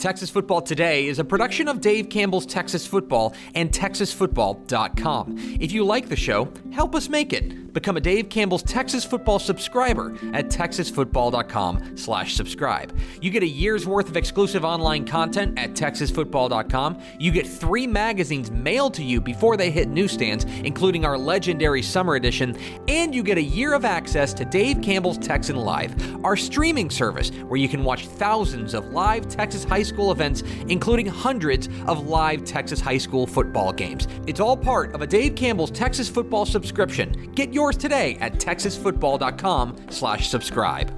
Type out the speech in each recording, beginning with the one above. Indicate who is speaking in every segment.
Speaker 1: Texas Football Today is a production of Dave Campbell's Texas Football and TexasFootball.com. If you like the show, help us make it. Become a Dave Campbell's Texas Football subscriber at TexasFootball.com slash subscribe. You get a year's worth of exclusive online content at TexasFootball.com. You get three magazines mailed to you before they hit newsstands, including our legendary summer edition, and you get a year of access to Dave Campbell's Texan Live, our streaming service where you can watch thousands of live Texas high school events, including hundreds of live Texas high school football games. It's all part of a Dave Campbell's Texas football subscription. Get yours today at texasfootball.com slash subscribe.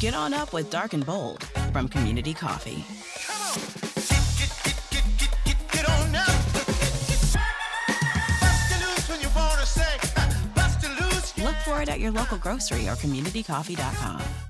Speaker 2: Get on up with Dark and Bold from Community Coffee. Look for it at your local grocery or communitycoffee.com.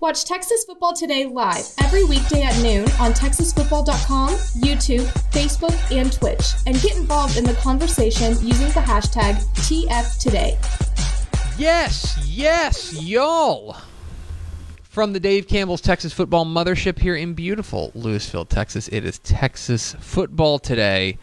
Speaker 3: Watch Texas Football Today live every weekday at noon on TexasFootball.com, YouTube, Facebook, and Twitch, and get involved in the conversation using the hashtag TFToday.
Speaker 1: Yes, yes, y'all. From the Dave Campbell's Texas Football Mothership here in beautiful Lewisville, Texas, it is Texas Football Today,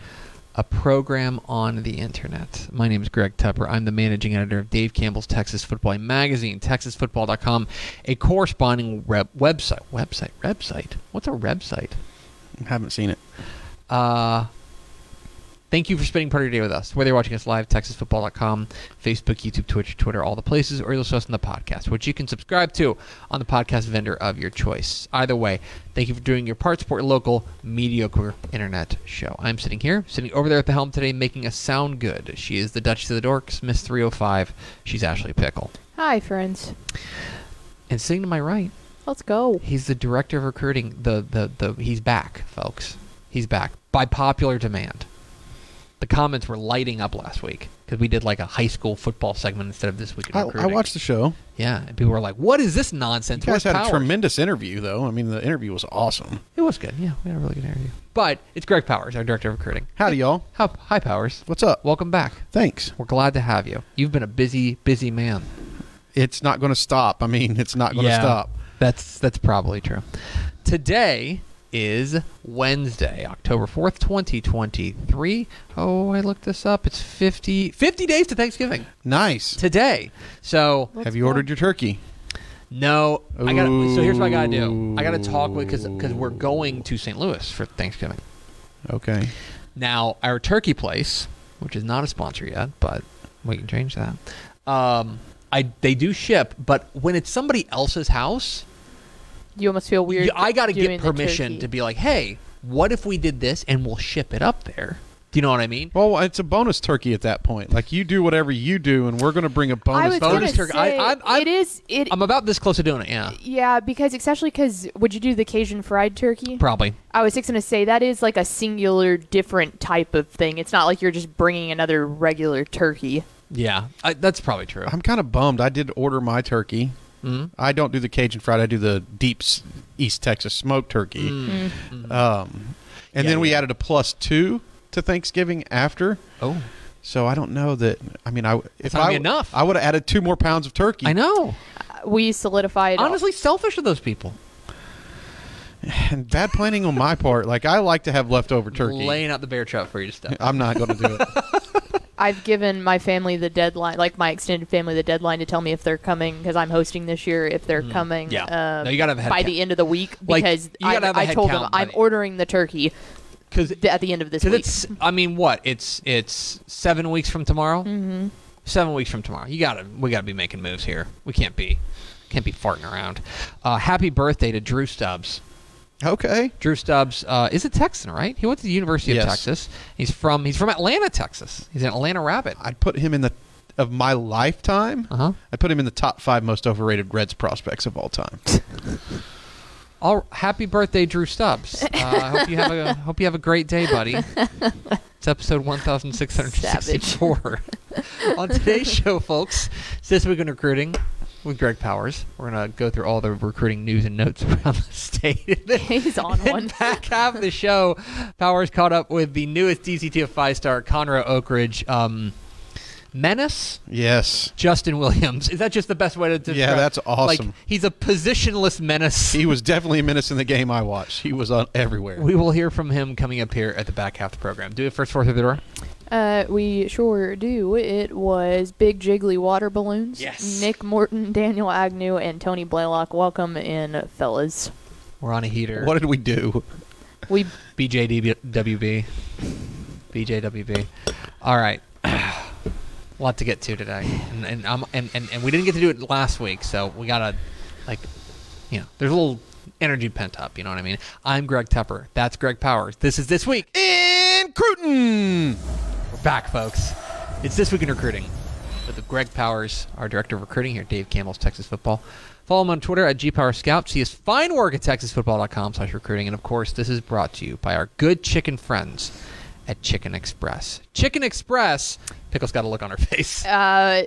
Speaker 1: a program on the internet. My name is Greg Tepper. I'm the managing editor of Dave Campbell's Texas Football magazine, TexasFootball.com, a corresponding web- website. Website? Website? What's a website?
Speaker 4: Haven't seen it.
Speaker 1: Uh, thank you for spending part of your day with us. Whether you're watching us live, TexasFootball.com, Facebook, YouTube, Twitch, Twitter, all the places, or you'll listen to us on the podcast, which you can subscribe to on the podcast vendor of your choice. Either way, thank you for doing your part. Support local mediocre internet show. I'm sitting here, sitting over there at the helm today, making us sound good. She is the Duchess of the Dorks, Miss 305. She's Ashley Pickle.
Speaker 5: Hi, friends.
Speaker 1: And sitting to my right,
Speaker 5: Let's go.
Speaker 1: He's the director of recruiting. The, the, the he's back, folks. He's back by popular demand. The comments were lighting up last week because we did like a high school football segment instead of this week in
Speaker 4: I. I watched the show.
Speaker 1: Yeah, and people were like, "What is this
Speaker 4: You
Speaker 1: nonsense?"
Speaker 4: guys
Speaker 1: Where's
Speaker 4: had a tremendous interview, though. I mean, the interview was awesome.
Speaker 1: It was good. Yeah, we had a really good interview. But it's Greg Powers, our director of recruiting.
Speaker 4: Howdy, y'all.
Speaker 1: How, hi, Powers.
Speaker 4: What's up?
Speaker 1: Welcome back.
Speaker 4: Thanks.
Speaker 1: We're glad to have you. You've been a busy, busy man.
Speaker 4: It's not going to stop. I mean, it's not going to
Speaker 1: Yeah.
Speaker 4: stop.
Speaker 1: That's that's probably true. Today is Wednesday, October 4th, 2023. Oh, I looked this up. It's 50 50 days to Thanksgiving
Speaker 4: Nice.
Speaker 1: today. So,
Speaker 4: Have you ordered your turkey?
Speaker 1: no, I got so here's what I got to do. I got to talk with cuz cuz we're going to St. Louis for Thanksgiving.
Speaker 4: Okay.
Speaker 1: Now, our turkey place, which is not a sponsor yet, but we can change that. Um I they do ship, but when it's somebody else's house,
Speaker 5: You almost feel weird.
Speaker 1: Yeah, I got to get permission to be like, hey, what if we did this and we'll ship it up there? Do you know what I mean?
Speaker 4: Well, it's a bonus turkey at that point. Like you do whatever you do, and we're going to bring a bonus
Speaker 5: was
Speaker 1: bonus
Speaker 5: gonna
Speaker 4: turkey.
Speaker 1: turkey. I-
Speaker 5: say,
Speaker 1: I'm- I'm-
Speaker 5: it is. It
Speaker 1: I'm about this close to doing it. Yeah,
Speaker 5: yeah, because especially because would you do the Cajun fried turkey?
Speaker 1: probably.
Speaker 5: I was just gonna say that is like a singular, different type of thing. It's not like you're just bringing another regular turkey.
Speaker 1: Yeah, I, that's probably true.
Speaker 4: I'm kind of bummed. I did order my turkey.
Speaker 1: Mhm.
Speaker 4: I don't do the Cajun fried. I do the deep East Texas smoked turkey.
Speaker 1: Mm.
Speaker 4: Um, and
Speaker 1: Yeah,
Speaker 4: then we
Speaker 1: yeah.
Speaker 4: added a plus two to Thanksgiving after.
Speaker 1: Oh,
Speaker 4: So I don't know that. I mean, I if I
Speaker 1: be enough.
Speaker 4: I would have added two more pounds of turkey.
Speaker 1: I know.
Speaker 5: We solidified.
Speaker 1: Honestly, selfish of those people.
Speaker 4: And bad planning on my part. Like I like to have leftover turkey.
Speaker 1: Laying out the bear trap for you to stuff.
Speaker 4: I'm not going to do it.
Speaker 5: I've given my family the deadline, like my extended family, the deadline to tell me if they're coming because I'm hosting this year. If they're coming,
Speaker 1: Mm. Yeah.
Speaker 5: uh,
Speaker 1: No, you gotta have
Speaker 5: by
Speaker 1: count.
Speaker 5: the end of the week
Speaker 1: Like,
Speaker 5: because
Speaker 1: gotta
Speaker 5: I,
Speaker 1: have a
Speaker 5: I
Speaker 1: head
Speaker 5: told them I'm ordering the turkey
Speaker 1: Because
Speaker 5: at the end of this week.
Speaker 1: it's, I mean, what? It's it's seven weeks from tomorrow. Mm-hmm. Seven weeks from tomorrow. You gotta, we gotta be making moves here. We can't be, can't be farting around. Uh, happy birthday to Drew Stubbs.
Speaker 4: Okay.
Speaker 1: Drew Stubbs uh, is a Texan, right? He went to the University of Texas. He's from he's from Atlanta, Texas. He's an Atlanta Rabbit.
Speaker 4: I'd put him in the of my lifetime.
Speaker 1: Uh huh.
Speaker 4: I'd put him in the top five most overrated Reds prospects of all time.
Speaker 1: All happy birthday, Drew Stubbs. Uh, I hope you have a hope you have a great day, buddy. It's episode one thousand six hundred sixty-four. On today's show, folks, this week in recruiting with Greg Powers. We're gonna go through all the recruiting news and notes around the state. And then-
Speaker 5: He's on one.
Speaker 1: Back half of the show, Powers caught up with the newest DCTF five-star Conroe Oak Ridge. Um, menace.
Speaker 4: yes.
Speaker 1: Justin Williams. Is that just the best way to describe?
Speaker 4: Yeah, that's awesome.
Speaker 1: Like he's a positionless menace.
Speaker 4: He was definitely a menace in the game I watched. He was on everywhere.
Speaker 1: We will hear from him coming up here at the back half of the program. Do it first four through the door.
Speaker 5: Uh, we sure do. It was Big Jiggly Water Balloons.
Speaker 1: Yes.
Speaker 5: Nick Morton, Daniel Agnew, and Tony Blaylock. Welcome in, fellas.
Speaker 1: We're on a heater.
Speaker 4: what did we do?
Speaker 5: We
Speaker 1: BJWB. BJWB. All right. a lot to get to today, and and, um, and and and we didn't get to do it last week, so we gotta like, you know, there's a little energy pent up. You know what I mean? I'm Greg Tepper. That's Greg Powers. This is this week.
Speaker 4: In Cruton.
Speaker 1: Back, folks. It's This Week in Recruiting with Greg Powers, our Director of Recruiting here at Dave Campbell's Texas Football. Follow him on Twitter at GPowerScout. See his fine work at TexasFootball.com slash recruiting. And, of course, this is brought to you by our good chicken friends at Chicken Express. Chicken Express. Pickle's got a look on her face.
Speaker 5: uh,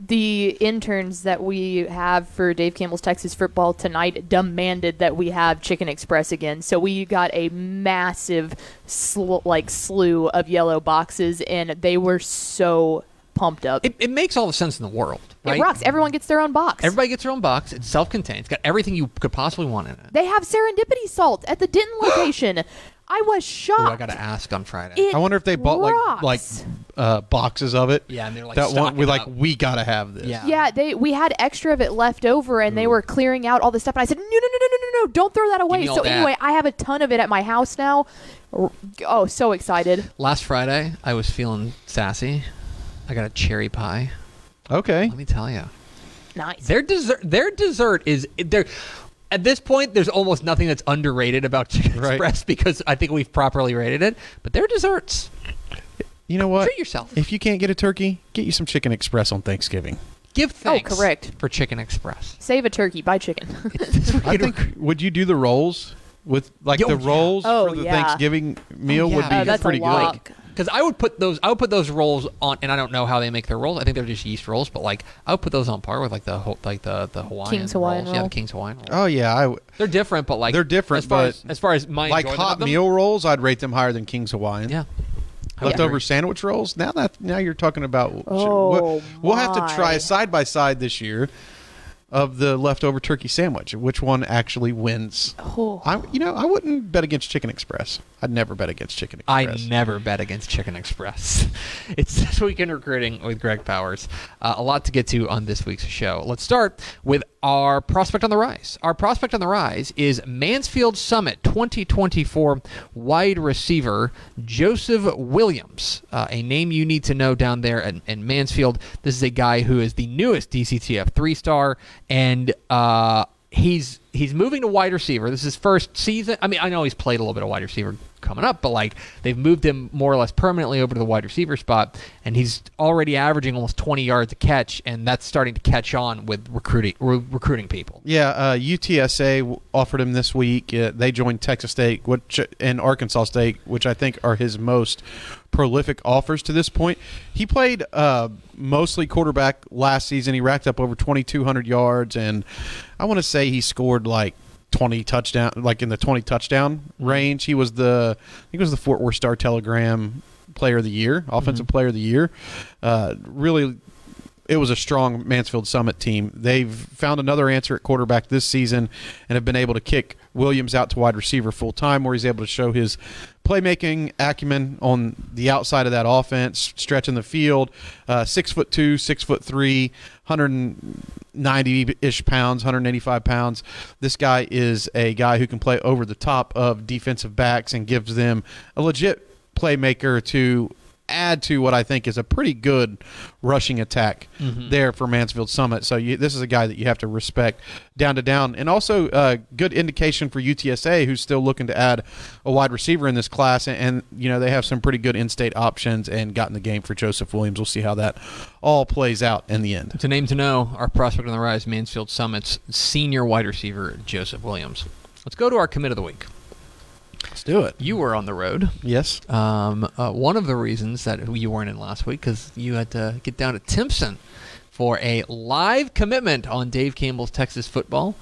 Speaker 5: the interns that we have for Dave Campbell's Texas football tonight demanded that we have Chicken Express again. So we got a massive sl- like slew of yellow boxes, and they were so pumped up.
Speaker 1: It, it makes all the sense in the world,
Speaker 5: It rocks. Everyone gets their own box.
Speaker 1: Everybody gets their own box. It's self-contained. It's got everything you could possibly want in it.
Speaker 5: they have serendipity salt at the Denton location. I was shocked.
Speaker 1: Ooh, I got to ask on Friday.
Speaker 5: It
Speaker 4: I wonder if they bought like like uh, boxes of it.
Speaker 1: Yeah, and they're, like,
Speaker 4: that one. We like we gotta have this.
Speaker 1: Yeah.
Speaker 5: Yeah, they we had extra of it left over, and they were clearing out all the stuff. And I said, no, no, no, no, no, no, no, don't throw that away. So
Speaker 1: that.
Speaker 5: anyway, I have a ton of it at my house now. Oh, so excited!
Speaker 1: Last Friday, I was feeling sassy. I got a cherry pie.
Speaker 4: Okay.
Speaker 1: Let me tell you,
Speaker 5: Nice.
Speaker 1: their dessert, their dessert is there. At this point, there's almost nothing that's underrated about Chicken
Speaker 4: Right.
Speaker 1: Express because I think we've properly rated it. But their desserts,
Speaker 4: You know what?
Speaker 1: treat yourself.
Speaker 4: If you can't get a turkey, get you some Chicken Express on Thanksgiving.
Speaker 1: Give oh, thanks.
Speaker 5: Oh, correct.
Speaker 1: for Chicken Express.
Speaker 5: Save a turkey, buy chicken.
Speaker 4: I think. Would you do the rolls with like
Speaker 1: Yo,
Speaker 4: the
Speaker 1: yeah.
Speaker 4: rolls
Speaker 5: Oh,
Speaker 4: for the
Speaker 5: yeah.
Speaker 4: Thanksgiving meal?
Speaker 1: Oh, yeah.
Speaker 4: Would be
Speaker 1: Oh,
Speaker 5: that's
Speaker 4: pretty
Speaker 5: lot.
Speaker 4: good.
Speaker 1: Because I would put those, I would put those rolls on, and I don't know how they make their rolls. I think they're just yeast rolls, but like I would put those on par with like the ho- like the the Hawaiian
Speaker 5: King's Hawaiian
Speaker 1: rolls. Yeah, the
Speaker 5: roll.
Speaker 1: King's Hawaiian roll.
Speaker 4: Oh yeah, I w-
Speaker 1: They're different, but like
Speaker 4: They're different,
Speaker 1: as far
Speaker 4: but
Speaker 1: as, as far as my
Speaker 4: like hot
Speaker 1: them,
Speaker 4: meal rolls. I'd rate them higher than King's Hawaiian.
Speaker 1: Yeah.
Speaker 4: Leftover
Speaker 1: agree.
Speaker 4: sandwich rolls. Now that now you're talking about.
Speaker 5: Oh,
Speaker 4: we'll, we'll have to try oh, side by side this year of the leftover turkey sandwich. Which one actually wins?
Speaker 5: Oh.
Speaker 4: I you know I wouldn't bet against Chicken Express. I'd never bet against Chicken Express.
Speaker 1: I never bet against Chicken Express. it's this week in recruiting with Greg Powers. Uh, a lot to get to on this week's show. Let's start with our prospect on the rise. Our prospect on the rise is Mansfield Summit 2024 wide receiver Joseph Williams, uh, a name you need to know down there in, in Mansfield. This is a guy who is the newest DCTF three star and. Uh, he's he's moving to wide receiver. This is his first season. I mean, I know he's played a little bit of wide receiver coming up, but like they've moved him more or less permanently over to the wide receiver spot, and he's already averaging almost 20 yards a catch, and that's starting to catch on with recruiting re- recruiting people.
Speaker 4: Yeah, uh, UTSA offered him this week. Uh, they joined Texas State which, and Arkansas State, which I think are his most prolific offers to this point. He played uh, mostly quarterback last season. He racked up over 2,200 yards, and I want to say he scored like 20 touchdown, like in the 20 touchdown range. He was the, I think it was the Fort Worth Star Telegram Player of the Year, Offensive Player of the Year. Uh, really it was a strong Mansfield Summit team. They've found another answer at quarterback this season and have been able to kick Williams out to wide receiver full time, where he's able to show his playmaking acumen on the outside of that offense, stretching the field. Uh, six foot two, six foot three, 190 ish pounds, 185 pounds. This guy is a guy who can play over the top of defensive backs and gives them a legit playmaker to add to what I think is a pretty good rushing attack there for Mansfield Summit. So you, this is a guy that you have to respect down to down, and also uh, good indication for UTSA, who's still looking to add a wide receiver in this class, and, and you know they have some pretty good in-state options and got in the game for Joseph Williams. We'll see how that all plays out in the end.
Speaker 1: To name to know. Our prospect on the rise, Mansfield Summit's senior wide receiver, Joseph Williams. Let's go to our commit of the week.
Speaker 4: Let's do it.
Speaker 1: You were on the road.
Speaker 4: Yes.
Speaker 1: Um, uh, one of the reasons that you weren't in last week because you had to get down to Timpson for a live commitment on Dave Campbell's Texas football,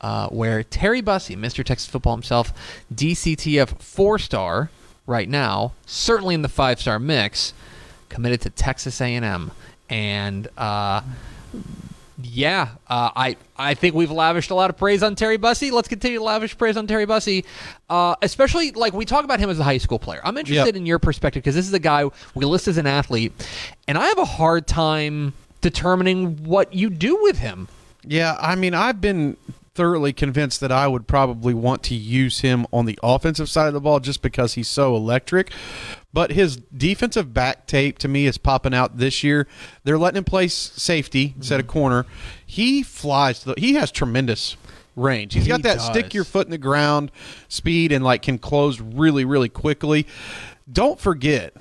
Speaker 1: uh, where Terry Bussey, Mr. Texas football himself, DCTF four star right now, certainly in the five star mix, committed to Texas A&M, and uh, yeah, uh, I I think we've lavished a lot of praise on Terry Bussey. Let's continue to lavish praise on Terry Bussey, uh, especially like we talk about him as a high school player. I'm interested
Speaker 4: Yep.
Speaker 1: in your perspective because this is a guy we list as an athlete, and I have a hard time determining what you do with him.
Speaker 4: Yeah, I mean, I've been thoroughly convinced that I would probably want to use him on the offensive side of the ball just because he's so electric. But his defensive back tape to me is popping out this year. They're letting him play safety instead of mm-hmm. corner. He flies. To the, he has tremendous range. He's
Speaker 1: He
Speaker 4: got that
Speaker 1: does.
Speaker 4: stick your foot in the ground speed and like can close really really quickly. Don't forget,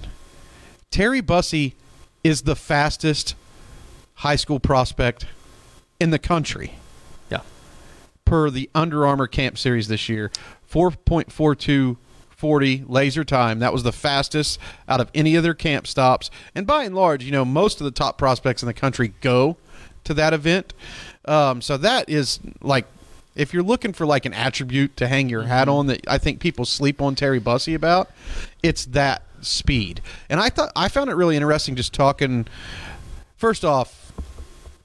Speaker 4: Terry Bussey is the fastest high school prospect in the country per the Under Armour Camp Series this year. 4.4240 laser time. That was the fastest out of any of their camp stops. And by and large, you know, most of the top prospects in the country go to that event. Um, so that is like. If you're looking for like an attribute to hang your hat on that I think people sleep on Terry Bussey about, it's that speed. And I thought I found it really interesting just talking first off,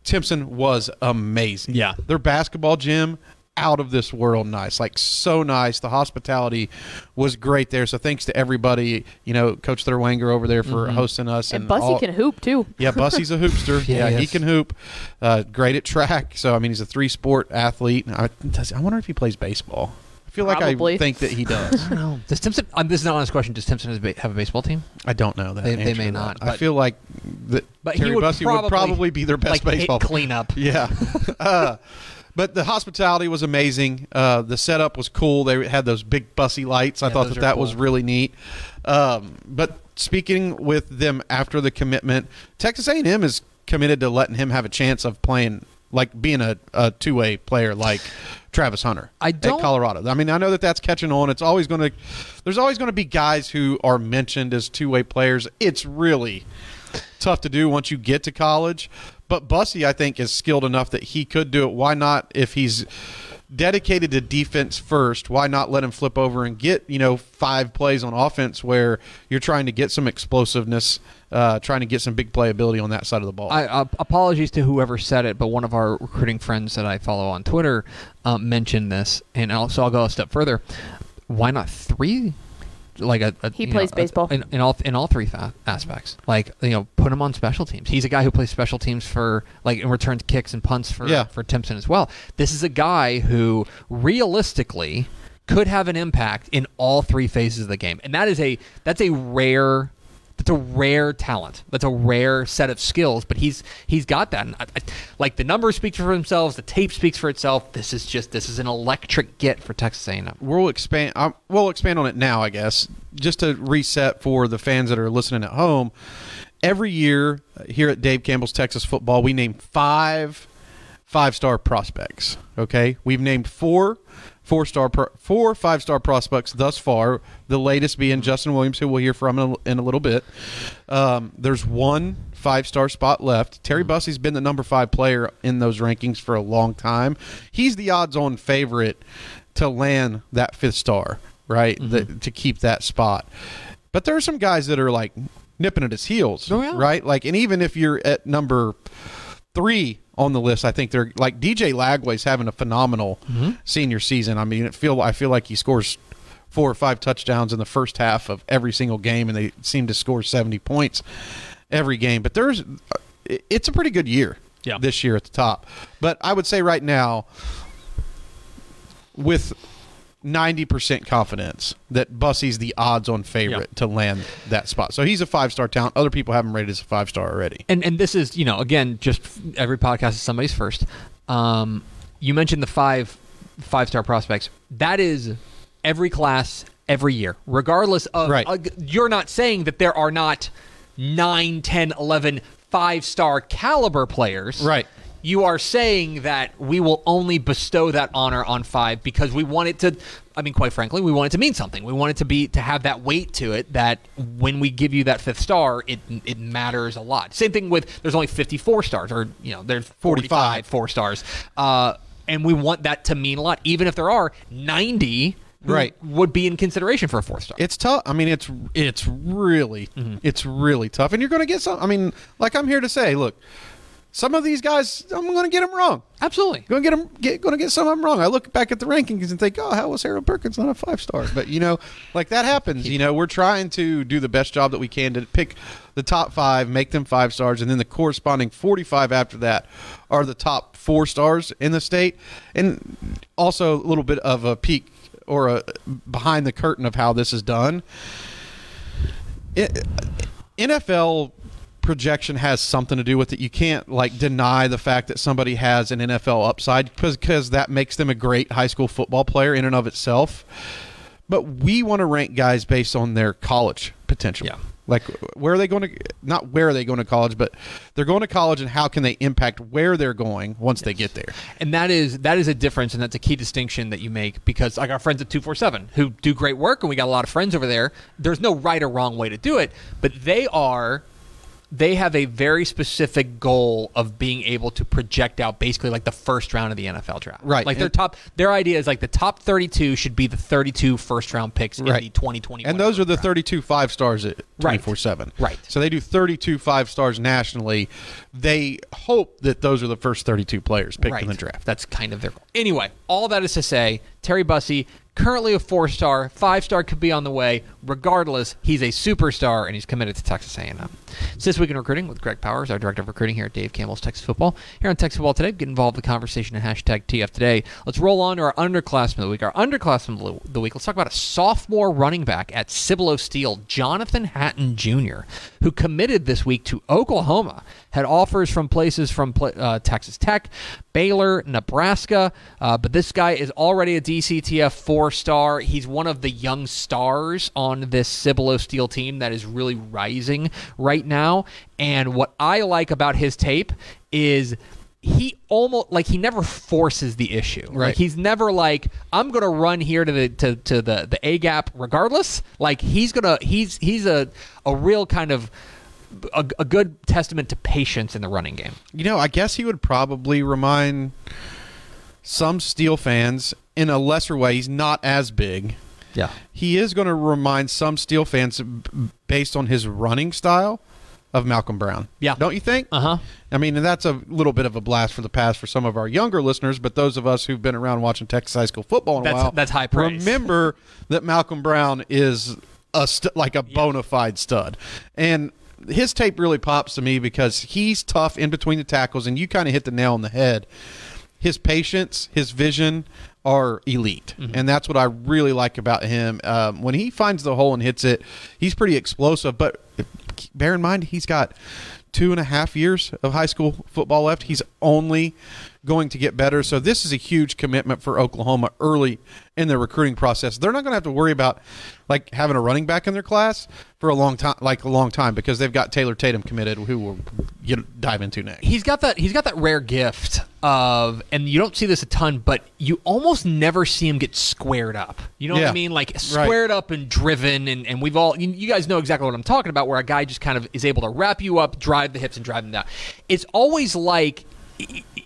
Speaker 4: Timpson was amazing.
Speaker 1: Yeah.
Speaker 4: Their basketball gym out of this world nice. Like so nice. The hospitality was great there. So thanks to everybody, you know, Coach Thurwanger over there for hosting us
Speaker 5: And Bussey
Speaker 4: all-
Speaker 5: can hoop too.
Speaker 4: yeah, Bussey's a hoopster.
Speaker 1: Yeah,
Speaker 4: yeah,
Speaker 1: he
Speaker 4: he can hoop. Uh, great at track. So I mean, he's a three sport athlete. I, does, I wonder if he plays baseball. I feel like I think that he does.
Speaker 1: I don't know. Does Timpson? Um, this is not an honest question. Does Timpson has ba- have a baseball team?
Speaker 4: I don't know that.
Speaker 1: They- they may
Speaker 4: to that.
Speaker 1: not,
Speaker 4: I feel like that
Speaker 1: But
Speaker 4: Terry
Speaker 1: he would
Speaker 4: Bussey
Speaker 1: probably,
Speaker 4: would probably be their best
Speaker 1: like,
Speaker 4: baseball
Speaker 1: cleanup.
Speaker 4: Yeah. uh, but the hospitality was amazing. Uh, the setup was cool. They had those big Bussey lights. I
Speaker 1: Yeah,
Speaker 4: thought that that was really neat. Um, but speaking with them after the commitment, Texas A&M is committed to letting him have a chance of playing, like being a, a two-way player like Travis Hunter
Speaker 1: I don't-
Speaker 4: at Colorado. I mean, I know that that's catching on. It's always going to – there's always going to be guys who are mentioned as two-way players. It's really tough to do once you get to college. But Bussey, I think, is skilled enough that he could do it. Why not if he's dedicated to defense first? Why not let him flip over and get you know five plays on offense where you're trying to get some explosiveness, uh, trying to get some big playability on that side of the ball.
Speaker 1: I, uh, apologies to whoever said it, but one of our recruiting friends that I follow on Twitter um, mentioned this, and also I'll go a step further. Why not three? Like a, a
Speaker 5: He plays
Speaker 1: know, a-
Speaker 5: baseball.
Speaker 1: in, in all in all three fa- aspects. Like you know, put him on special teams. He's a guy who plays special teams for like and returns kicks and punts for
Speaker 4: Yeah.
Speaker 1: for Timpson as well. This is a guy who realistically could have an impact in all three phases of the game, and that is a that's a rare that's a rare talent. That's a rare set of skills, but he's he's got that. I, I, like the numbers speak for themselves, the tape speaks for itself. This is just this is an electric get for Texas A&M.
Speaker 4: we'll expand. Um, we'll expand on it now, I guess, just to reset for the fans that are listening at home. Every year uh, here at Dave Campbell's Texas Football, we name five five-star prospects. Okay, we've named four four-star, pro- four five-star prospects thus far. The latest being Justin Williams, who we'll hear from in a, in a little bit. Um, there's one five-star spot left. Terry Bussey's been the number five player in those rankings for a long time. He's the odds-on favorite to land that fifth star, right? The- to keep that spot. But there are some guys that are like nipping at his heels,
Speaker 1: Oh, yeah.
Speaker 4: right? Like, and even if you're at number three on the list, I think they're like DJ Lagway's having a phenomenal
Speaker 1: Mm-hmm.
Speaker 4: senior season. I mean, it feel I feel like he scores four or five touchdowns in the first half of every single game, and they seem to score seventy points every game. But there's, it's a pretty good year
Speaker 1: Yeah.
Speaker 4: this year at the top. But I would say right now, with 90% confidence that Bussey's the odds on favorite to land that spot. So he's a five star talent. Other people have him rated as a five star already.
Speaker 1: and and this is you know again just every podcast is somebody's first. Um, you mentioned the five five star prospects. That is every class every year, regardless of.
Speaker 4: Right.
Speaker 1: uh, you're not saying that there are not 9, 10, 11 five star caliber players.
Speaker 4: Right.
Speaker 1: You are saying that we will only bestow that honor on five because we want it to. I mean, quite frankly, we want it to mean something. We want it to be to have that weight to it. That when we give you that fifth star, it it matters a lot. Same thing with there's only 54 stars, or you know, there's 45 four stars, uh, and we want that to mean a lot, even if there are 90.
Speaker 4: Right.
Speaker 1: would be in consideration for a fourth star.
Speaker 4: It's tough. I mean, it's it's really
Speaker 1: Mm-hmm.
Speaker 4: it's really tough, and you're going to get some. I mean, like I'm here to say, look, some of these guys, I'm going to get them wrong.
Speaker 1: Absolutely.
Speaker 4: Going to get them, get, going to get some of them wrong. I look back at the rankings and think, oh, how was Harold Perkins not a five star? But you know, like that happens. You know, we're trying to do the best job that we can to pick the top five, make them five stars, and then the corresponding 45 after that are the top four stars in the state, and also a little bit of a peek or a behind the curtain of how this is done. It, NFL projection has something to do with it. You can't like deny the fact that somebody has an NFL upside because that makes them a great high school football player in and of itself. But we want to rank guys based on their college potential.
Speaker 1: Yeah.
Speaker 4: Like where are they going to not where are they going to college, but they're going to college and how can they impact where they're going once they get there.
Speaker 1: and that is that is a difference and that's a key distinction that you make because like our friends at 247 who do great work and we got a lot of friends over there there's no right or wrong way to do it but they are they have a very specific goal of being able to project out basically like the first round of the NFL draft.
Speaker 4: Right.
Speaker 1: Like their top their idea is like the top 32 should be the 32 first round picks in the 2020
Speaker 4: And those are the 32 five stars at
Speaker 1: Right.
Speaker 4: 24 7.
Speaker 1: Right.
Speaker 4: So they do 32 five stars nationally. They hope that those are the first 32 players picked in the draft.
Speaker 1: That's kind of their goal. Anyway, all that is to say, Terry Bussey, currently a four star, five star could be on the way. Regardless, he's a superstar and he's committed to Texas A&M. So this week in recruiting with Greg Powers, our director of recruiting here at Dave Campbell's Texas Football. Here on Texas Football today, get involved in the conversation and hashtag TF today. Let's roll on to our underclassmen of the week. Our underclassmen of the week. Let's talk about a sophomore running back at Cibolo Steele, Jonathan Hatton Jr., who committed this week to Oklahoma. Had offers from places from uh, Texas Tech, Baylor, Nebraska, uh, but this guy is already a DCTF four star. He's one of the young stars on this Cibolo Steele team that is really rising right now. And what I like about his tape is he almost like he never forces the issue.
Speaker 4: Right.
Speaker 1: Like he's never like I'm gonna run here to the to, to the the A gap regardless. Like he's gonna he's he's a a real kind of a, a good testament to patience in the running game.
Speaker 4: You know, I guess he would probably remind some Steele fans in a lesser way. He's not as big.
Speaker 1: Yeah.
Speaker 4: He is going to remind some Steele fans based on his running style of Malcolm Brown.
Speaker 1: Yeah.
Speaker 4: Don't you think?
Speaker 1: Uh huh.
Speaker 4: I mean, and that's a little bit of a blast for the past for some of our younger listeners, but those of us who've been around watching Texas high school football in a while,
Speaker 1: that's high praise.
Speaker 4: Remember that Malcolm Brown is a st- like a bona fide stud, and his tape really pops to me because he's tough in between the tackles, and you kind of hit the nail on the head. His patience, his vision are elite, and that's what I really like about him. Um, when he finds the hole and hits it, he's pretty explosive. But bear in mind, he's got two and a half years of high school football left. He's only going to get better. So this is a huge commitment for Oklahoma early in their recruiting process. They're not going to have to worry about like having a running back in their class for a long time, like a long time, because they've got Taylor Tatum committed, who we'll get, dive into next.
Speaker 1: He's got that. He's got that rare gift of, and you don't see this a ton, but you almost never see him get squared up. You know what I mean? Like squared up and driven, and, and we've all you, you guys know exactly what I'm talking about. Where a guy just kind of is able to wrap you up, drive the hips, and drive them down. It's always like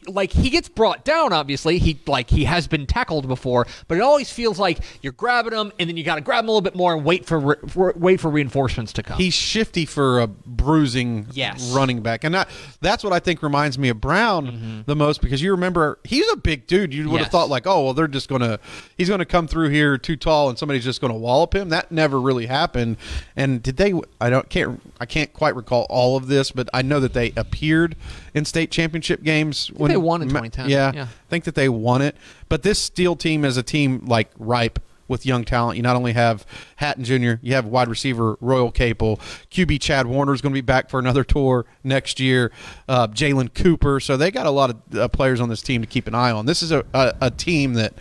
Speaker 1: like he gets brought down obviously he like he has been tackled before but it always feels like you're grabbing him and then you got to grab him a little bit more and wait for, re- for wait for reinforcements to come
Speaker 4: He's shifty for a bruising
Speaker 1: Yes.
Speaker 4: running back, and that, that's what I think reminds me of Brown the most because you remember he's a big dude. You would have
Speaker 1: Mm-hmm.
Speaker 4: Thought like, oh well, they're just gonna he's gonna come through here too tall, and somebody's just gonna wallop him. That never really happened. And did they? I don't can't I can't quite recall all of this, but I know that they appeared in state championship games when
Speaker 1: they won in 2010,
Speaker 4: Yeah,
Speaker 1: yeah.
Speaker 4: I think that they won it. But this Steele team is a team like ripe with young talent. You not only have Hatton Jr., you have wide receiver Royal Capel, QB Chad Warner is going to be back for another tour next year. Uh, Jalen Cooper, so they got a lot of uh, players on this team to keep an eye on. This is a, a, a team that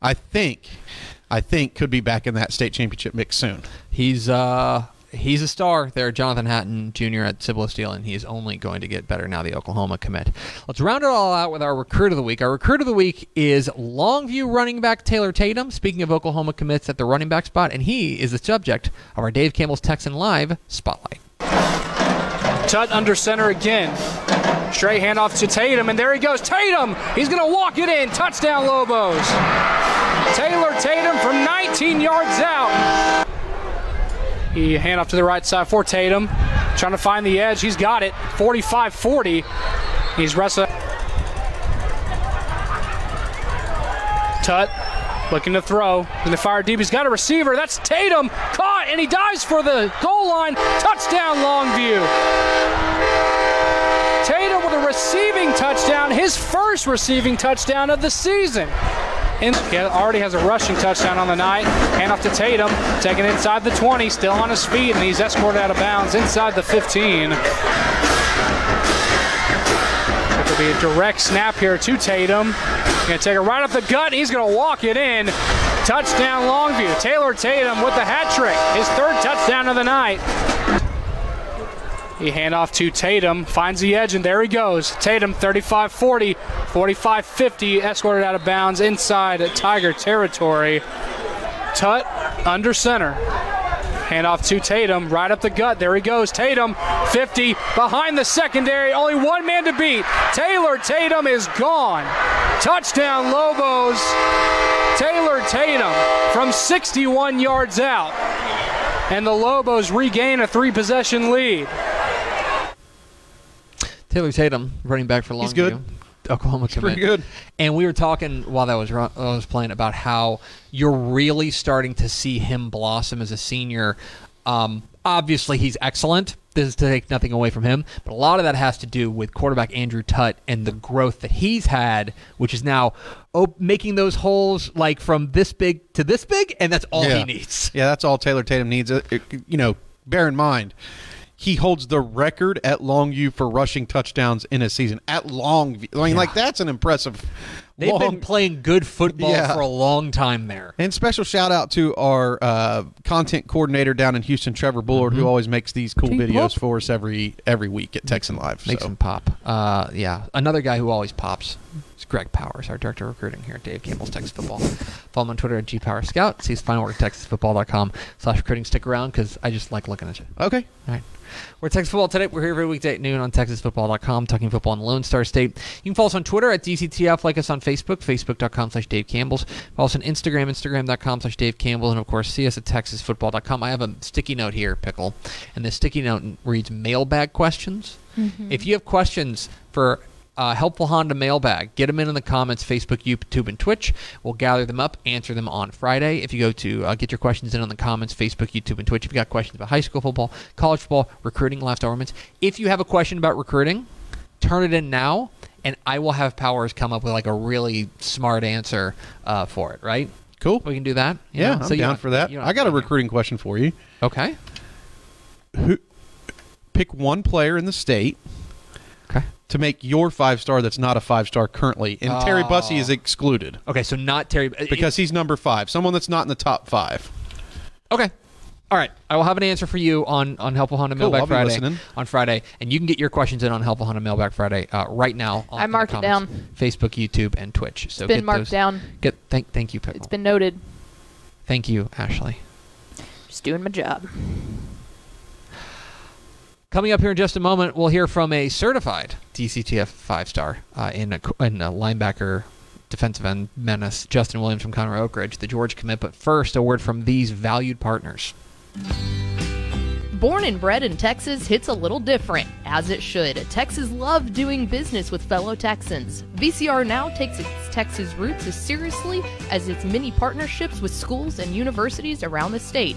Speaker 4: I think, I think could be back in that state championship mix soon.
Speaker 1: He's uh he's a star there, Jonathan Hatton Jr. at Cibolo Steele, and he is only going to get better now. The Oklahoma commit. Let's round it all out with our recruit of the week. Our recruit of the week is Longview running back Taylor Tatum. Speaking of Oklahoma commits at the running back spot, and he is the subject of our Dave Campbell's Texan Live spotlight.
Speaker 6: Tutt under center again. Straight handoff to Tatum, and there he goes. Tatum! He's going to walk it in. Touchdown, Lobos. Taylor Tatum from 19 yards out. He hand off to the right side for Tatum. Trying to find the edge. He's got it. 45 40. He's wrestling. Tutt looking to throw. And the fire deep. He's got a receiver. That's Tatum. Caught, and he dives for the goal line. Touchdown, Longview. Tatum with a receiving touchdown, his first receiving touchdown of the season. Already has a rushing touchdown on the night. Hand off to Tatum, taking inside the 20, still on his feet, and he's escorted out of bounds inside the 15. It'll be a direct snap here to Tatum. Gonna take it right up the gut. He's gonna walk it in. Touchdown Longview. Taylor Tatum with the hat trick. His third touchdown of the night. He hand off to Tatum, finds the edge, and there he goes. Tatum 35 40, 45 50, escorted out of bounds inside Tiger territory. Tutt under center. Hand off to Tatum, right up the gut. There he goes. Tatum, 50, behind the secondary. Only one man to beat. Taylor Tatum is gone. Touchdown, Lobos. Taylor Tatum from 61 yards out. And the Lobos regain a three possession lead.
Speaker 1: Taylor Tatum, running back for Longview.
Speaker 4: He's good.
Speaker 1: Oklahoma commit.
Speaker 4: pretty good.
Speaker 1: And we were talking while that was while I was playing about how you're really starting to see him blossom as a senior. Um, obviously, he's excellent. This is to take nothing away from him, but a lot of that has to do with quarterback Andrew Tutt and the growth that he's had, which is now op- making those holes like from this big to this big, and that's all he needs.
Speaker 4: Yeah, that's all Taylor Tatum needs. Uh, it- You know, bear in mind, he holds the record at Longview for rushing touchdowns in a season. At Longview, I mean, like that's an impressive.
Speaker 1: They've
Speaker 4: long-
Speaker 1: been playing good football
Speaker 4: Yeah.
Speaker 1: for a long time there.
Speaker 4: And special shout out to our uh, content coordinator down in Houston, Trevor Bullard, who always makes these cool
Speaker 1: Keep
Speaker 4: videos
Speaker 1: up.
Speaker 4: for us every every week at Texan Live.
Speaker 1: Makes
Speaker 4: so.
Speaker 1: him pop. Uh, yeah, another guy who always pops is Greg Powers, our director of recruiting here at Dave Campbell's Texas Football. Follow him on Twitter at gpowerscout. See his final work at texasfootball.com slash recruiting. Stick around because I just like looking at you.
Speaker 4: Okay.
Speaker 1: All right. We're Texas Football today. We're here every weekday at noon on TexasFootball.com, talking football in the Lone Star State. You can follow us on Twitter at DCTF, like us on Facebook, Facebook.com slash Dave Campbell's. Follow us on Instagram, Instagram.com slash Dave Campbell, and of course, see us at TexasFootball.com. I have a sticky note here, Pickle, and this sticky note reads mailbag questions. Mm-hmm. If you have questions for uh, helpful Honda mailbag. Get them in in the comments, Facebook, YouTube, and Twitch. We'll gather them up, answer them on Friday. If you go to uh, get your questions in on the comments, Facebook, YouTube, and Twitch. If you got questions about high school football, college football, recruiting, last elements. If you have a question about recruiting, turn it in now, and I will have Powers come up with like a really smart answer uh, for it. Right?
Speaker 4: Cool.
Speaker 1: We can do that.
Speaker 4: Yeah,
Speaker 1: know?
Speaker 4: I'm
Speaker 1: So
Speaker 4: down for that. I got a recruiting question for you.
Speaker 1: Okay.
Speaker 4: Pick one player in the state
Speaker 1: Okay.
Speaker 4: To make your five star that's not a five star currently, and Terry Bussey is excluded
Speaker 1: Okay. So not Terry
Speaker 4: because he's number five. Someone that's not in the top five.
Speaker 1: Okay. All right. I will have an answer for you on, on Helpful Honda
Speaker 4: Cool,
Speaker 1: Mailbag
Speaker 4: I'll be
Speaker 1: Friday
Speaker 4: listening.
Speaker 1: on Friday, and you can get your questions in on Helpful Honda Mailbag Friday uh, right now.
Speaker 5: I
Speaker 1: the
Speaker 5: marked it down.
Speaker 1: Facebook, YouTube, and Twitch. So
Speaker 5: It's been
Speaker 1: get
Speaker 5: marked
Speaker 1: those-
Speaker 5: down.
Speaker 1: Get thank thank you, Pickle.
Speaker 5: It's been noted.
Speaker 1: thank you, Ashley.
Speaker 5: Just doing my job.
Speaker 1: Coming up here in just a moment, we'll hear from a certified DCTF five star uh, in, a, in a linebacker defensive end menace, Justin Williams from Conroe Oak Ridge, the Georgia commit. But first, a word from these valued partners.
Speaker 5: Born and bred in Texas hits a little different, as it should. Texas loves doing business with fellow Texans. VCR now takes its Texas roots as seriously as its many partnerships with schools and universities around the state.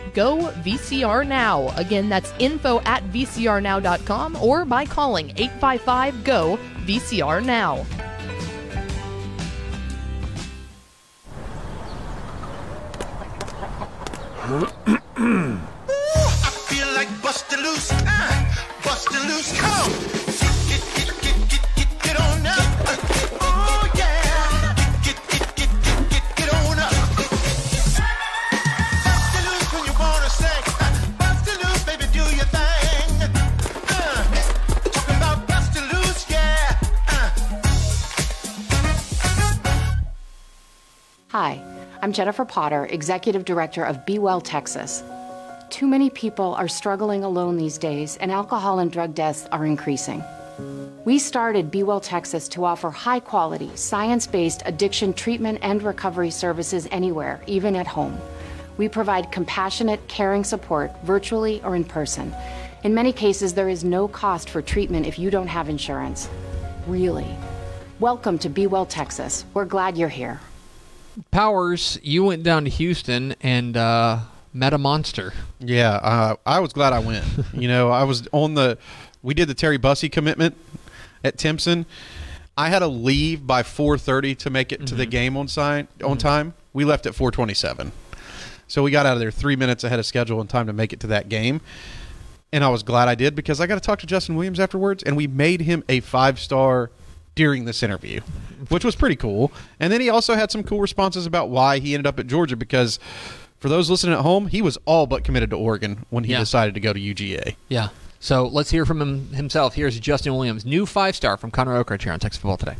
Speaker 5: GO VCR Now. Again, that's info at vcrnow.com or by calling 855 GO VCR Now.
Speaker 7: I'm Jennifer Potter, Executive Director of Be Well Texas. Too many people are struggling alone these days, and alcohol and drug deaths are increasing. We started Be Well Texas to offer high quality, science based addiction treatment and recovery services anywhere, even at home. We provide compassionate, caring support virtually or in person. In many cases, there is no cost for treatment if you don't have insurance. Really. Welcome to Be Well Texas. We're glad you're here.
Speaker 1: Powers, you went down to Houston and uh, met a monster.
Speaker 4: Yeah, uh, I was glad I went. you know, I was on the. We did the Terry Bussey commitment at Timpson. I had to leave by 4:30 to make it to the game on sign on time. We left at 4:27, so we got out of there three minutes ahead of schedule in time to make it to that game. And I was glad I did because I got to talk to Justin Williams afterwards, and we made him a five star during this interview, which was pretty cool. And then he also had some cool responses about why he ended up at Georgia because. For those listening at home, he was all but committed to Oregon when he
Speaker 1: Yeah.
Speaker 4: decided to go to UGA.
Speaker 1: Yeah. So let's hear from him himself. Here's Justin Williams, new five star from Conroe Oak Ridge on Texas Football Today.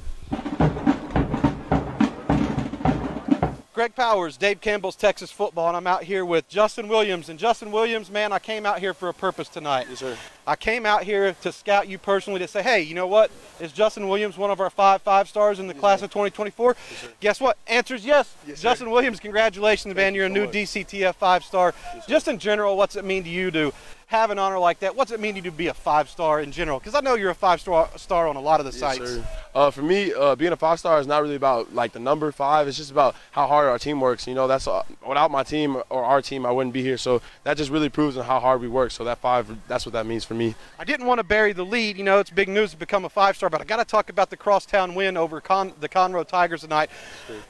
Speaker 8: Greg Powers, Dave Campbell's Texas Football, and I'm out here with Justin Williams. And Justin Williams, man, I came out here for a purpose tonight. Yes, sir. I came out here to scout you personally to say, hey, you know what? Is Justin Williams one of our five five stars in the class of 2024? Guess what? Answer's yes. Justin Williams, congratulations, man. You're a new DCTF five star. Just in general, what's it mean to you to have an honor like that? What's it mean to you to be a five star in general? Because I know you're a five star star on a lot of the
Speaker 9: Yes,
Speaker 8: sites.
Speaker 9: sir. Uh, for me, uh, being a five star is not really about like the number five. It's just about how hard our team works. You know, that's uh, without my team or our team, I wouldn't be here. So that just really proves on how hard we work. So that five, that's what that means for me.
Speaker 8: I didn't want to bury the lead. You know, it's big news to become a five star, but I got to talk about the crosstown win over Con- the Conroe Tigers tonight.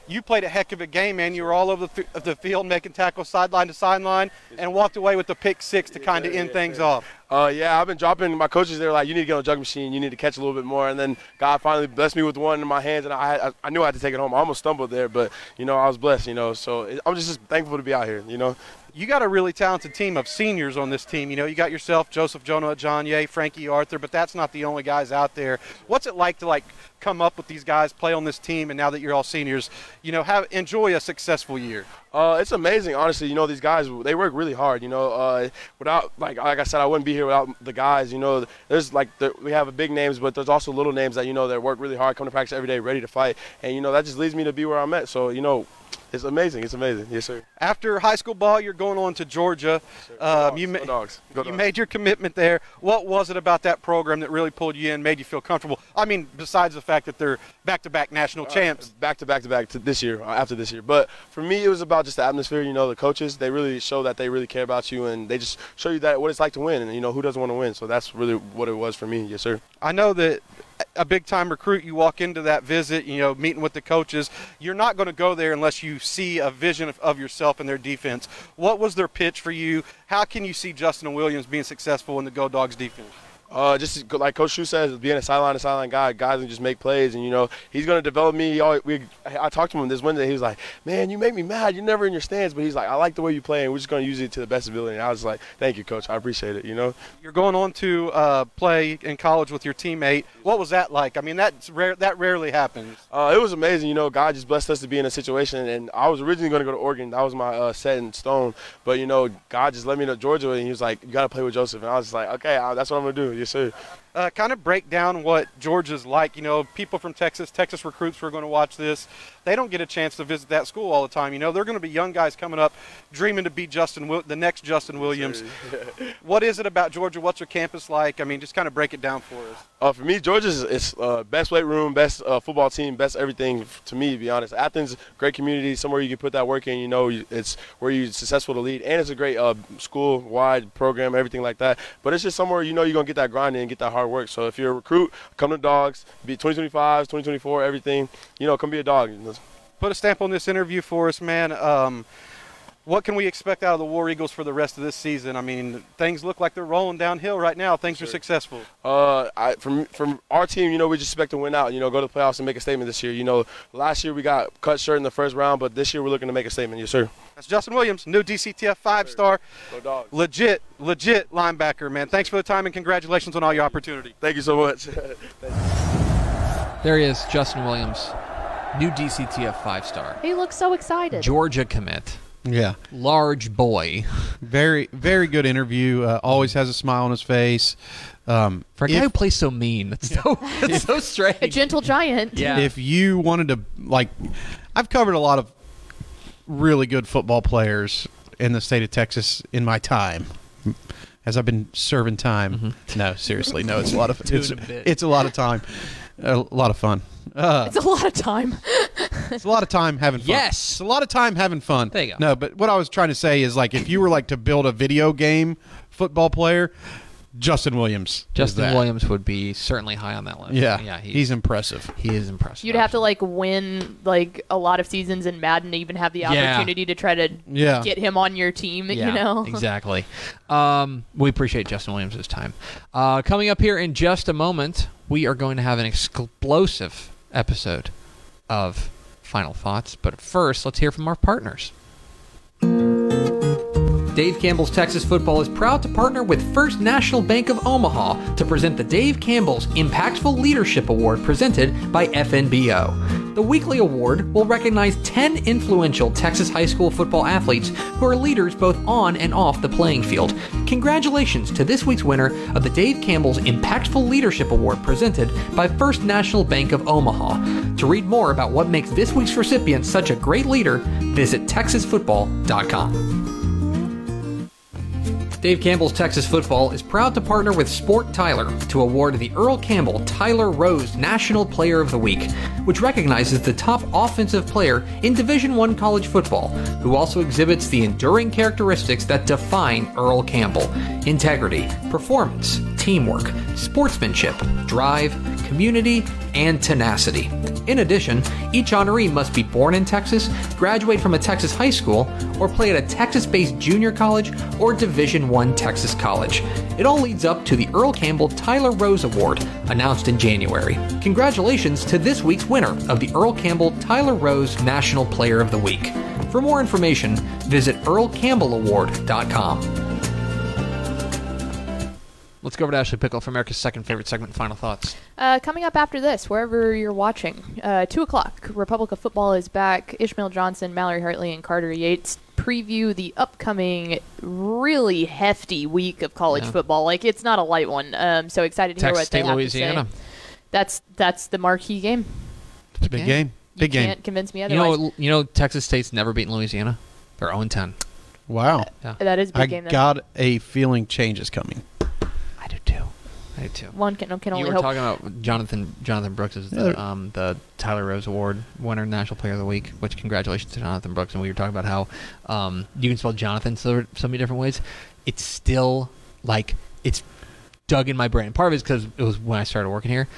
Speaker 8: You played a heck of a game, man. You were all over the, f- the field making tackles sideline to sideline and walked away with the pick six to kind of end things off.
Speaker 9: Uh, yeah, I've been dropping my coaches. They're like, "You need to get on a jug machine. You need to catch a little bit more." And then God finally blessed me with one in my hands, and I, I, I knew I had to take it home. I almost stumbled there, but you know, I was blessed. You know, so it, I'm just, just thankful to be out here. You know.
Speaker 8: You got a really talented team of seniors on this team. You know, you got yourself, Joseph Jonah-Ajonye, Frankie Arthur, but that's not the only guys out there. What's it like to like come up with these guys, play on this team, and now that you're all seniors, you know, have enjoy a successful year?
Speaker 9: Uh, it's amazing, honestly. You know, these guys they work really hard. You know, uh, without like like I said, I wouldn't be here without the guys. You know, there's like the, we have big names, but there's also little names that you know that work really hard, come to practice every day, ready to fight, and you know that just leads me to be where I'm at. So you know. It's amazing. It's amazing. Yes, sir.
Speaker 8: After high school ball, you're going on to Georgia. Um, you ma-
Speaker 9: Go dogs. Go
Speaker 8: you made your commitment there. What was it about that program that really pulled you in, made you feel comfortable? I mean, besides the fact that they're back-to-back national champs.
Speaker 9: back to back to back to this year, uh, after this year. But for me, it was about just the atmosphere. You know, the coaches they really show that they really care about you, and they just show you that what it's like to win. And you know, who doesn't want to win? So that's really what it was for me. Yes, sir.
Speaker 8: I know that a big time recruit, you walk into that visit, you know, meeting with the coaches, you're not going to go there unless you see a vision of, of yourself and their defense. What was their pitch for you? How can you see Justin Williams being successful in the Go Dogs defense?
Speaker 9: Uh, just like Coach Shu says, being a sideline to sideline guy, guys can just make plays, and you know he's gonna develop me. He always, we, I talked to him this Wednesday. He was like, "Man, you make me mad. You're never in your stance." But he's like, "I like the way you play, and we're just gonna use it to the best ability." And I was like, "Thank you, Coach. I appreciate it." You know.
Speaker 8: You're going on to uh, play in college with your teammate. What was that like? I mean, that's rare. That rarely happens.
Speaker 9: Uh, it was amazing. You know, God just blessed us to be in a situation, and I was originally going to go to Oregon. That was my uh, set in stone. But you know, God just led me to Georgia, and He was like, "You got to play with Joseph." And I was just like, "Okay, uh, that's what I'm gonna do." Yes, sir.
Speaker 8: Uh, kind of break down what Georgia's like. You know, people from Texas, Texas recruits who are going to watch this, they don't get a chance to visit that school all the time. You know, they're going to be young guys coming up, dreaming to be Justin, the next Justin Williams. what is it about Georgia? What's your campus like? I mean, just kind of break it down for us.
Speaker 9: Uh, for me, Georgia's it's uh, best weight room, best uh, football team, best everything to me. To be honest, Athens, great community, somewhere you can put that work in. You know, it's where you're successful to lead, and it's a great uh, school-wide program, everything like that. But it's just somewhere you know you're gonna get that grind in and get that hard work. So if you're a recruit, come to Dogs. Be 2025, 2024, everything. You know, come be a dog.
Speaker 8: Put a stamp on this interview for us, man. Um, what can we expect out of the War Eagles for the rest of this season? I mean, things look like they're rolling downhill right now. Things are successful.
Speaker 9: Uh, I, from from our team, you know, we just expect to win out. You know, go to the playoffs and make a statement this year. You know, last year we got cut short in the first round, but this year we're looking to make a statement. Yes, sir.
Speaker 8: That's Justin Williams, new DCTF five-star,
Speaker 9: Go dogs.
Speaker 8: legit, legit linebacker, man. Thanks for the time and congratulations on all your opportunity.
Speaker 9: Thank you so much.
Speaker 1: There he is, Justin Williams, new DCTF five star,
Speaker 5: He looks so excited.
Speaker 1: Georgia commit,
Speaker 4: Yeah.
Speaker 1: large boy.
Speaker 4: Very, very good interview. Uh, always has a smile on his face. Um,
Speaker 1: For a guy
Speaker 4: if-
Speaker 1: who plays so mean, it's so it's so strange.
Speaker 5: a gentle giant.
Speaker 1: Yeah.
Speaker 4: if you wanted to like i've covered a lot of really good football players in the state of texas in my time as i've been serving time no seriously no it's a lot of it's,
Speaker 1: Mm-hmm. Doing a bit.
Speaker 4: it's a lot of time a lot of fun uh,
Speaker 5: It's a lot of time.
Speaker 4: it's a lot of time having fun
Speaker 1: Yes.
Speaker 4: it's a lot of time having fun
Speaker 1: There you go.
Speaker 4: no but what i was trying to say is like if you were like to build a video game football player justin williams is
Speaker 1: Justin
Speaker 4: that.
Speaker 1: Williams would be certainly high on that list.
Speaker 4: yeah
Speaker 1: yeah,
Speaker 4: he's impressive
Speaker 1: he is impressive.
Speaker 5: You'd have to like win like a lot of seasons in Madden to even have the
Speaker 1: Yeah.
Speaker 5: opportunity to try to
Speaker 4: Yeah.
Speaker 5: get him on your team.
Speaker 1: Yeah,
Speaker 5: you know,
Speaker 1: exactly. Um, we appreciate Justin Williams' time. Uh, coming up here in just a moment, we are going to have an explosive episode of Final Thoughts. But first, let's hear from our partners. Dave Campbell's Texas Football is proud to partner with First National Bank of Omaha to present the Dave Campbell's Impactful Leadership Award presented by FNBO. The weekly award will recognize 10 influential Texas high school football athletes who are leaders both on and off the playing field. Congratulations to this week's winner of the Dave Campbell's Impactful Leadership Award presented by First National Bank of Omaha. To read more about what makes this week's recipient such a great leader, visit texasfootball.com. Dave Campbell's Texas Football is proud to partner with Sport Tyler to award the Earl Campbell Tyler Rose National Player of the Week, which recognizes the top offensive player in Division I college football, who also exhibits the enduring characteristics that define Earl Campbell. Integrity, performance, teamwork, sportsmanship, drive, community, and tenacity. In addition, each honoree must be born in Texas, graduate from a Texas high school, or play at a Texas-based junior college or Division I Texas college. It all leads up to the Earl Campbell Tyler Rose Award, announced in January. Congratulations to this week's winner of the Earl Campbell Tyler Rose National Player of the Week. For more information, visit earlcampbellaward.com. Let's go over to Ashley Pickle for America's second favorite segment, Final Thoughts.
Speaker 5: Uh, coming up after this, wherever you're watching, uh, 2 o'clock, Republic of Football is back. Ishmael Johnson, Mallory Hartley, and Carter Yates preview the upcoming really hefty week of college
Speaker 1: Yeah.
Speaker 5: football. Like, it's not a light one. Um, so excited to hear
Speaker 1: Texas
Speaker 5: what they
Speaker 1: State,
Speaker 5: have
Speaker 1: Louisiana.
Speaker 5: to say. That's, that's the marquee game.
Speaker 4: it's a big game
Speaker 5: You
Speaker 4: Big game.
Speaker 5: You can't convince me otherwise.
Speaker 1: You
Speaker 5: otherwise.
Speaker 1: know, you know, Texas State's never beaten Louisiana. They're 0 10.
Speaker 4: Wow.
Speaker 1: Yeah.
Speaker 5: that is a big
Speaker 4: I
Speaker 5: game. Then.
Speaker 4: got a feeling change is coming.
Speaker 1: I do too. I do too.
Speaker 5: One can, can only
Speaker 1: You
Speaker 5: only
Speaker 1: were
Speaker 5: hope.
Speaker 1: talking about Jonathon Jonathon Brooks is the um, the Tyler Rose Award winner, National Player of the Week. Which congratulations to Jonathon Brooks. And we were talking about how um, you can spell Jonathan so so many different ways. It's still like it's dug in my brain. Part of it is because it was when I started working here.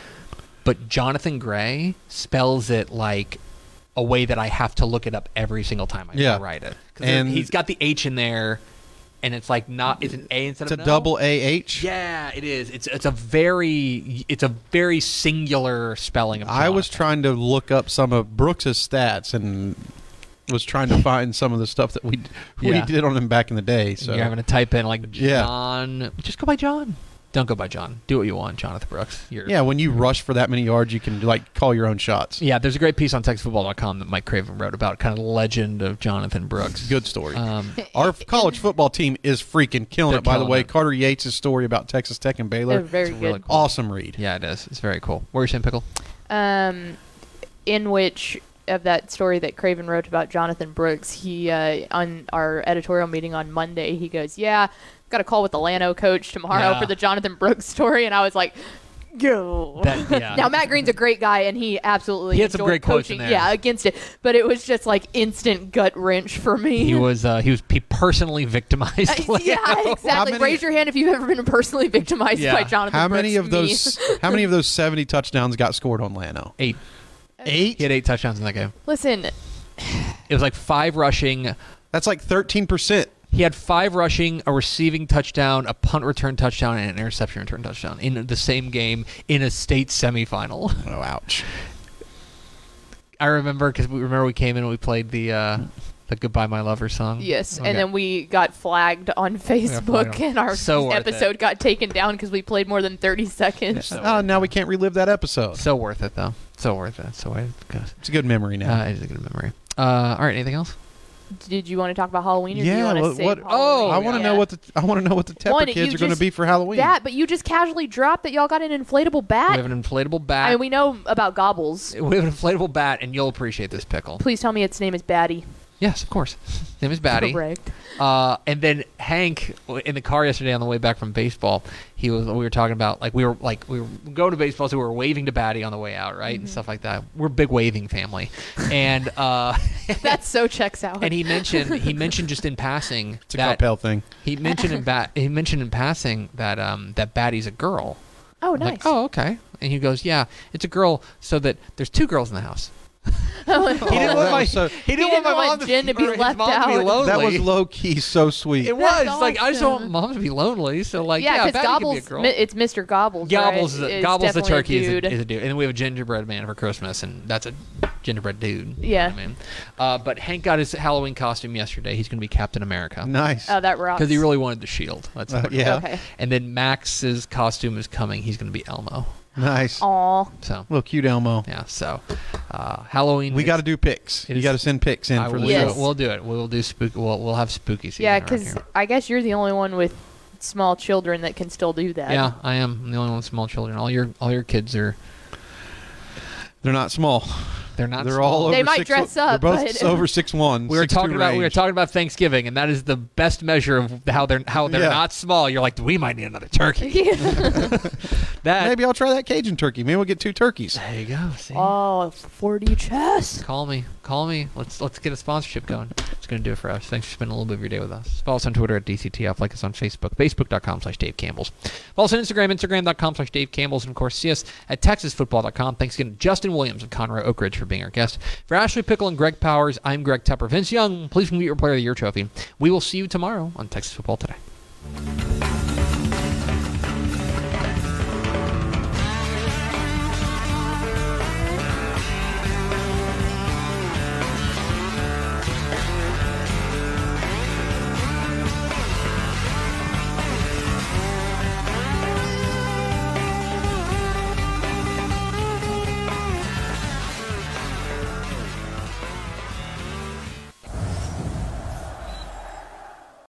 Speaker 1: But Johnathan Gray spells it like a way that I have to look it up every single time I
Speaker 4: Yeah.
Speaker 1: write it. 'Cause
Speaker 4: And-
Speaker 1: he's got the H in there, and it's like not. It's an A instead
Speaker 4: It's a
Speaker 1: of L.
Speaker 4: double AH.
Speaker 1: Yeah, it is. It's it's a very it's a very singular spelling of.
Speaker 4: I was trying to look up some of Brooks's stats and was trying to find some of the stuff that we we
Speaker 1: Yeah.
Speaker 4: did on him back in the day. So
Speaker 1: You're having to type in like
Speaker 4: Yeah.
Speaker 1: John. Just go by John. Don't go by John. Do what you want, Jonathon Brooks. You're,
Speaker 4: yeah, when you rush for that many yards, you can like call your own shots.
Speaker 1: Yeah, there's a great piece on TexasFootball.com that Mike Craven wrote about kind of the legend of Jonathon Brooks.
Speaker 4: Good story.
Speaker 1: Um,
Speaker 4: Our college football team is freaking killing it. By the way,
Speaker 1: it.
Speaker 4: Carter Yates' story about Texas Tech and Baylor,
Speaker 5: They're very
Speaker 1: It's really
Speaker 5: good.
Speaker 1: cool.
Speaker 4: awesome read.
Speaker 1: yeah, it is. It's very cool. Where's Sam Pickle?
Speaker 5: um, in which of that story that Craven wrote about Jonathon Brooks, he uh, on our editorial meeting on Monday, he goes, "Yeah, got a call with the Llano coach tomorrow
Speaker 1: Yeah.
Speaker 5: for the Jonathon Brooks story," and I was like. Go.
Speaker 1: That- yeah.
Speaker 5: now Matt Green's a great guy, and he absolutely
Speaker 1: He had some great
Speaker 5: coaching.
Speaker 1: there.
Speaker 5: Yeah, against it, but it was just like instant gut wrench for me.
Speaker 1: He was uh, he was he personally victimized.
Speaker 5: Uh, yeah, exactly.
Speaker 4: many-
Speaker 5: Raise your hand if you've ever been personally victimized
Speaker 1: Yeah.
Speaker 5: by Jonathon.
Speaker 4: How many
Speaker 5: Brooks.
Speaker 4: of
Speaker 5: Me.
Speaker 4: those? how many of those seventy touchdowns got scored on Llano?
Speaker 1: Eight.
Speaker 4: Eight.
Speaker 1: He had eight touchdowns in that game.
Speaker 5: Listen,
Speaker 1: It was like five rushing.
Speaker 4: That's like thirteen percent.
Speaker 1: He had five rushing, a receiving touchdown, a punt return touchdown, and an interception return touchdown in the same game in a state semifinal.
Speaker 4: Oh, ouch.
Speaker 1: I remember because we remember we came in and we played the uh, the "Goodbye My Lover" song.
Speaker 5: Yes,
Speaker 1: Okay.
Speaker 5: and then we got flagged on Facebook,
Speaker 1: flagged.
Speaker 5: and our
Speaker 1: So worth
Speaker 5: episode got taken down because we played more than thirty seconds.
Speaker 1: So-
Speaker 4: Oh, now we can't relive that episode.
Speaker 1: so worth it though. So worth it. So it goes.
Speaker 4: It's a good memory now.
Speaker 1: Uh, it is a good memory. Uh, all right. Anything else?
Speaker 5: Did you want to talk about Halloween, or do you
Speaker 4: yeah.
Speaker 5: want to
Speaker 4: What?
Speaker 5: save
Speaker 4: what
Speaker 5: Halloween?
Speaker 1: Oh,
Speaker 4: I want to
Speaker 5: Yeah.
Speaker 4: know what the I want to know what the Tepper
Speaker 5: One,
Speaker 4: kids are going to
Speaker 5: just-
Speaker 4: be for Halloween.
Speaker 5: that, but you just casually dropped that y'all got an inflatable bat.
Speaker 1: We have an inflatable bat.
Speaker 5: I mean, we know about gobbles.
Speaker 1: we have an inflatable bat, and you'll appreciate this pickle.
Speaker 5: Please tell me its name is Batty.
Speaker 1: Yes, of course. His name is Batty.
Speaker 5: Correct.
Speaker 1: Uh, and then Hank in the car yesterday on the way back from baseball, he was we were talking about like we were like we were going to baseball, so we were waving to Batty on the way out, right,
Speaker 5: Mm-hmm.
Speaker 1: and stuff like that. We're a big waving family, and uh,
Speaker 5: That so checks out.
Speaker 1: and he mentioned he mentioned just in passing
Speaker 4: it's a
Speaker 1: that
Speaker 4: Coppell thing.
Speaker 1: he mentioned in bat he mentioned in passing that um that Batty's a girl.
Speaker 5: oh,
Speaker 1: I'm
Speaker 5: nice.
Speaker 1: Like, oh, okay. And he goes, yeah, it's a girl, so that there's two girls in the house. He didn't
Speaker 4: that
Speaker 1: want my
Speaker 4: was so-
Speaker 1: he didn't,
Speaker 5: He
Speaker 1: want
Speaker 5: didn't
Speaker 1: my
Speaker 5: want
Speaker 1: mom to
Speaker 5: Jen to be left
Speaker 1: mom to be
Speaker 5: out.
Speaker 1: lonely.
Speaker 4: That was low key so sweet.
Speaker 1: It was
Speaker 5: That's
Speaker 1: like I just don't want mom to be lonely. So like
Speaker 5: yeah,
Speaker 1: yeah,
Speaker 5: because
Speaker 1: Batty could be a
Speaker 5: Gobbles,
Speaker 1: girl.
Speaker 5: mi- it's Mr. Gobbles.
Speaker 1: Gobbles,
Speaker 5: right?
Speaker 1: is a, Gobbles the
Speaker 5: definitely a
Speaker 1: turkey is
Speaker 5: dude.
Speaker 1: a, is a dude, and then we have a gingerbread man for Christmas, and that's a gingerbread dude.
Speaker 5: Yeah.
Speaker 1: I mean, uh, but Hank got his Halloween costume yesterday. He's going to be Captain America
Speaker 4: Nice.
Speaker 5: Oh, that rocks.
Speaker 1: because he really wanted the shield. That's
Speaker 4: Uh, yeah.
Speaker 5: Okay.
Speaker 1: And then Max's costume is coming. He's going to be Elmo.
Speaker 4: Nice.
Speaker 5: Aw.
Speaker 1: So
Speaker 4: Little cute Elmo.
Speaker 1: yeah, so uh, Halloween.
Speaker 4: We
Speaker 1: is-
Speaker 4: got to do picks.
Speaker 1: it
Speaker 4: You
Speaker 1: is-
Speaker 4: got to send picks in
Speaker 1: I
Speaker 4: for
Speaker 1: will
Speaker 4: the
Speaker 5: Yes.
Speaker 4: show.
Speaker 1: We'll do it. We'll do spook. We'll we'll have spooky season.
Speaker 5: Yeah,
Speaker 1: around
Speaker 5: because
Speaker 1: here.
Speaker 5: I guess you're the only one with small children that can still do that.
Speaker 1: yeah, I am I'm the only one with small children. All your all your kids are
Speaker 4: They're not small.
Speaker 1: They're not.
Speaker 4: They're
Speaker 1: small.
Speaker 4: all over
Speaker 5: They might
Speaker 4: six,
Speaker 5: dress
Speaker 4: They're
Speaker 5: up,
Speaker 4: both
Speaker 5: but-
Speaker 4: over six one.
Speaker 1: We were talking about we were talking about Thanksgiving, and that is the best measure of how they're how they're
Speaker 4: Yeah.
Speaker 1: not small. You're like, we might need another turkey. That
Speaker 4: Maybe I'll try that Cajun turkey. Maybe we'll get two turkeys.
Speaker 1: there you go. See,
Speaker 5: oh, 4D chess.
Speaker 1: call me, call me. Let's let's get a sponsorship going. It's gonna do it for us. Thanks for spending a little bit of your day with us. Follow us on Twitter at DCTF. Like us on Facebook, Facebook.com slash Dave Campbell's. Follow us on Instagram, Instagram.com slash Dave Campbell's, and of course see us at TexasFootball.com. Thanks again to Justin Williams and Conroe Oak Ridge for being our guest. For Ashley Pickle and Greg Powers, I'm Greg Tepper. Vince Young, please complete your Player of the Year trophy. We will see you tomorrow on Texas Football Today.